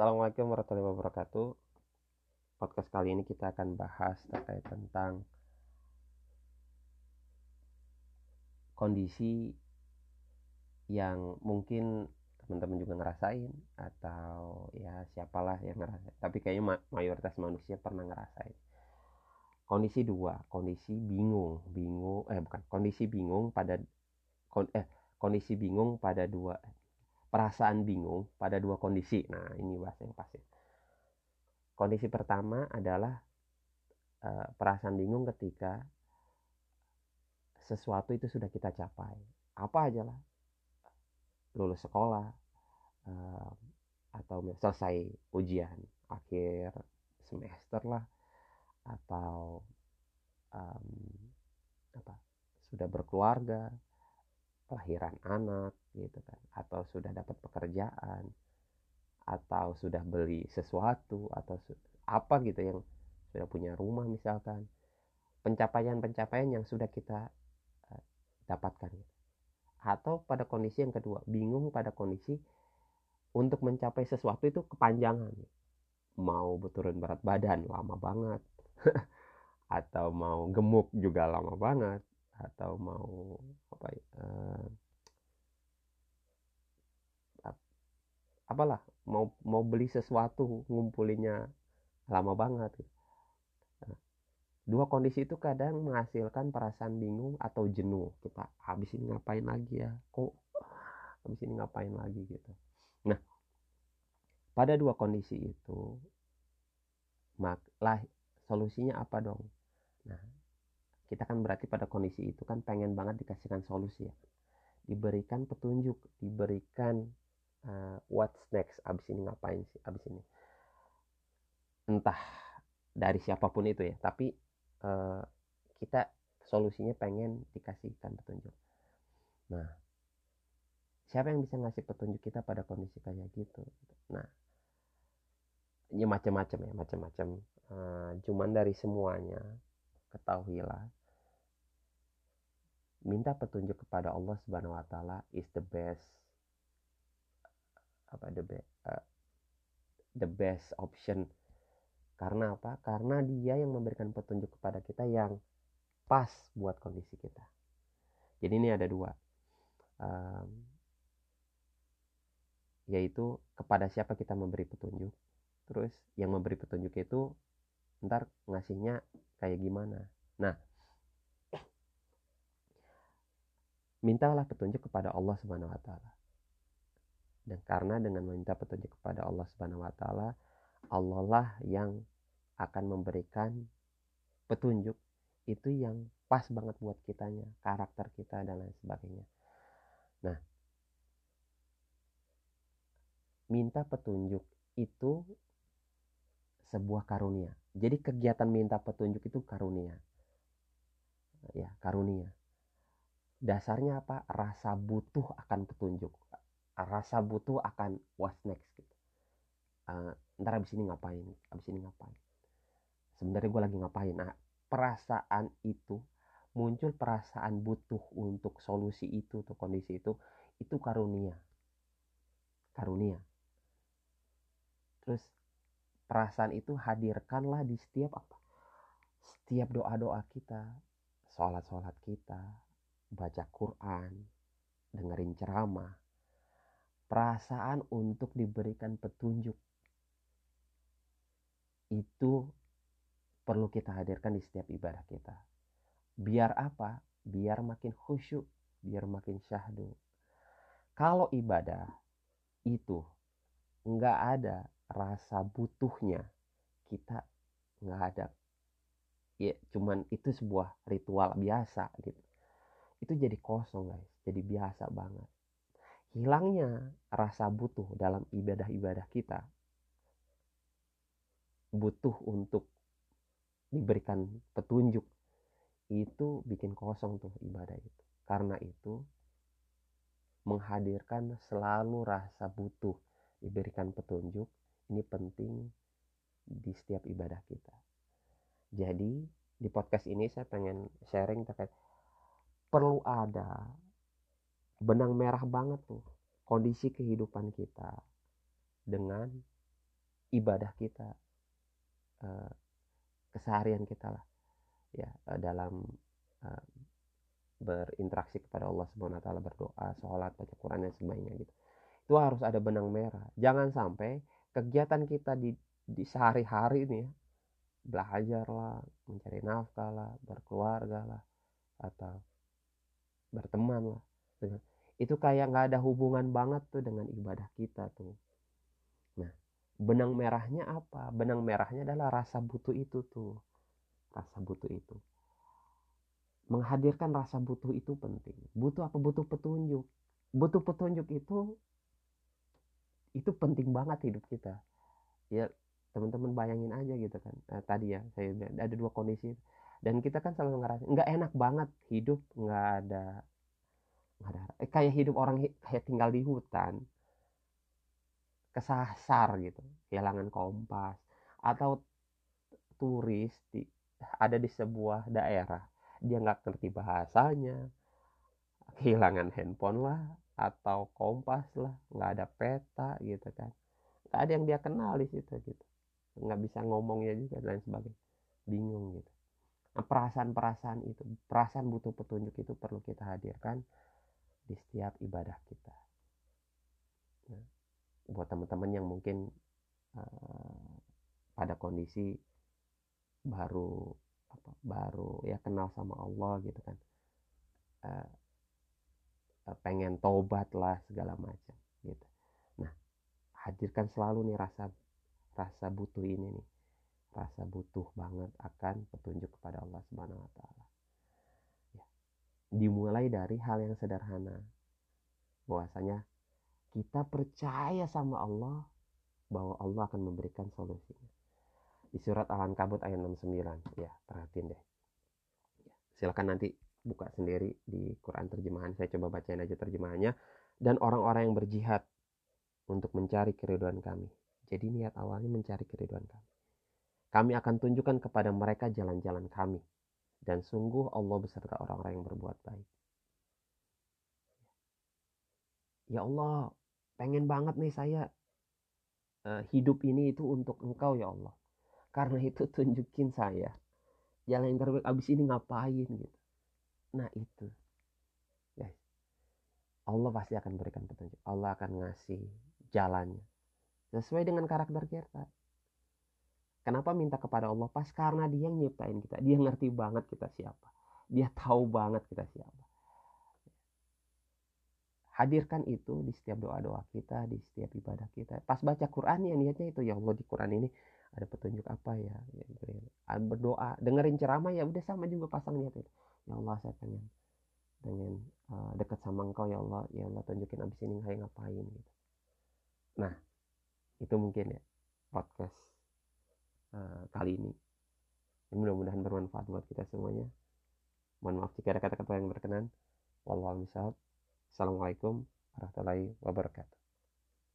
Assalamualaikum warahmatullahi wabarakatuh. Podcast kali ini kita akan bahas terkait tentang kondisi yang mungkin teman-teman juga ngerasain atau ya siapalah yang ngerasain. Tapi kayaknya mayoritas manusia pernah ngerasain. Kondisi dua, kondisi bingung, bingung, eh bukan, kondisi bingung pada eh kondisi bingung pada dua perasaan bingung pada dua kondisi. Nah, ini bahasa yang pasti. Kondisi pertama adalah uh, perasaan bingung ketika sesuatu itu sudah kita capai. Apa aja lah. Lulus sekolah uh, atau selesai ujian akhir semester lah atau um, apa sudah berkeluarga kelahiran anak gitu kan. Atau sudah dapat pekerjaan atau sudah beli sesuatu atau apa gitu yang sudah punya rumah misalkan. Pencapaian-pencapaian yang sudah kita uh, dapatkan. Atau pada kondisi yang kedua bingung pada kondisi untuk mencapai sesuatu itu kepanjangan. Mau berturun berat badan lama banget. Atau mau gemuk juga lama banget atau mau apa ya uh, apalah mau mau beli sesuatu ngumpulinnya lama banget nah, dua kondisi itu kadang menghasilkan perasaan bingung atau jenuh. Kita habis ini ngapain lagi ya? Kok habis ini ngapain lagi? Gitu. Nah pada dua kondisi itu maklah solusinya apa dong? Nah kita kan berarti pada kondisi itu kan pengen banget dikasihkan solusi ya. Diberikan petunjuk diberikan uh, what's next abis ini ngapain sih abis ini. Entah dari siapa pun itu ya tapi uh, kita solusinya pengen dikasihkan petunjuk. Nah siapa yang bisa ngasih petunjuk kita pada kondisi kayak gitu? Nah ya macam-macam ya macam-macam uh, cuman dari semuanya ketahuilah minta petunjuk kepada Allah Subhanahu wa taala is the best apa the best uh, the best option karena apa? Karena dia yang memberikan petunjuk kepada kita yang pas buat kondisi kita. Jadi ini ada dua, um, yaitu kepada siapa kita memberi petunjuk. Terus yang memberi petunjuk itu ntar ngasihnya kayak gimana. Nah, mintalah petunjuk kepada Allah Subhanahu wa taala. Dan karena dengan meminta petunjuk kepada Allah Subhanahu wa taala, Allah lah yang akan memberikan petunjuk itu yang pas banget buat kitanya, karakter kita dan lain sebagainya. Nah, minta petunjuk itu sebuah karunia. Jadi kegiatan minta petunjuk itu karunia. Ya, karunia dasarnya apa? Rasa butuh akan petunjuk. Rasa butuh akan what's next gitu. Uh, ntar abis ini ngapain? Abis ini ngapain? Sebenarnya gue lagi ngapain? Nah perasaan itu muncul perasaan butuh untuk solusi itu atau kondisi itu itu karunia. Karunia. Terus perasaan itu hadirkanlah di setiap apa? Setiap doa doa kita sholat sholat kita baca Quran, dengerin ceramah, perasaan untuk diberikan petunjuk itu perlu kita hadirkan di setiap ibadah kita. Biar apa? Biar makin khusyuk, biar makin syahdu. Kalau ibadah itu nggak ada rasa butuhnya, kita nggak ada. Ya, cuman itu sebuah ritual biasa gitu itu jadi kosong guys. Jadi biasa banget. Hilangnya rasa butuh dalam ibadah-ibadah kita butuh untuk diberikan petunjuk itu bikin kosong tuh ibadah itu. Karena itu menghadirkan selalu rasa butuh diberikan petunjuk ini penting di setiap ibadah kita. Jadi di podcast ini saya pengen sharing terkait perlu ada benang merah banget tuh kondisi kehidupan kita dengan ibadah kita uh, keseharian kita lah ya uh, dalam uh, berinteraksi kepada Allah Subhanahu wa taala berdoa, sholat, baca Quran dan sebagainya gitu. Itu harus ada benang merah. Jangan sampai kegiatan kita di di sehari-hari ini ya belajar lah, mencari nafkah lah, berkeluarga lah, atau berteman lah. Itu kayak nggak ada hubungan banget tuh dengan ibadah kita tuh. Nah, benang merahnya apa? Benang merahnya adalah rasa butuh itu tuh. Rasa butuh itu. Menghadirkan rasa butuh itu penting. Butuh apa? Butuh petunjuk. Butuh petunjuk itu itu penting banget hidup kita. Ya teman-teman bayangin aja gitu kan nah, tadi ya saya ada dua kondisi dan kita kan selalu ngerasa nggak enak banget hidup nggak ada nggak ada eh, kayak hidup orang kayak tinggal di hutan. Kesasar gitu kehilangan kompas. Atau turis di ada di sebuah daerah dia nggak ngerti bahasanya. Kehilangan handphone lah atau kompas lah nggak ada peta gitu kan. Nggak ada yang dia kenal di situ gitu. Nggak bisa ngomongnya juga dan lain sebagainya. Bingung gitu nah, perasaan-perasaan itu perasaan butuh petunjuk itu perlu kita hadirkan di setiap ibadah kita. Nah, buat teman-teman yang mungkin uh, pada kondisi baru apa baru ya kenal sama Allah gitu kan uh, pengen tobat lah segala macam gitu. Nah hadirkan selalu nih rasa rasa butuh ini nih rasa butuh banget akan petunjuk kepada Allah Subhanahu wa taala. Ya. Dimulai dari hal yang sederhana. Bahwasanya kita percaya sama Allah bahwa Allah akan memberikan solusinya. Di surat Al-Ankabut ayat 69. Ya, perhatiin deh. Ya, silakan nanti buka sendiri di Quran terjemahan. Saya coba bacain aja terjemahannya. Dan orang-orang yang berjihad untuk mencari keriduan kami jadi niat awalnya mencari keriduan kami. Kami akan tunjukkan kepada mereka jalan-jalan kami. Dan sungguh Allah beserta orang-orang yang berbuat baik. Ya Allah, pengen banget nih saya uh, hidup ini itu untuk engkau ya Allah. Karena itu tunjukin saya jalan yang terbaik abis ini ngapain gitu. Nah itu. Guys. Allah pasti akan berikan petunjuk. Allah akan ngasih jalannya sesuai dengan karakter kita kenapa minta kepada Allah? Pas karena dia yang nyiptain kita. Dia ngerti banget kita siapa. Dia tahu banget kita siapa. Hadirkan itu di setiap doa-doa kita di setiap ibadah kita. Pas baca Quran ya niatnya itu ya Allah di Quran ini ada petunjuk apa ya, ya berdoa dengerin ceramah ya udah sama juga pasang niat itu. Ya Allah saya pengen pengen uh, dekat sama engkau ya Allah. Ya Allah tunjukin abis ini kayak ngapain? Gitu. Nah itu mungkin ya podcast uh, kali ini. Mudah-mudahan bermanfaat buat kita semuanya. Mohon maaf jika ada kata-kata yang berkenan. Wallahualam Assalamualaikum warahmatullahi wabarakatuh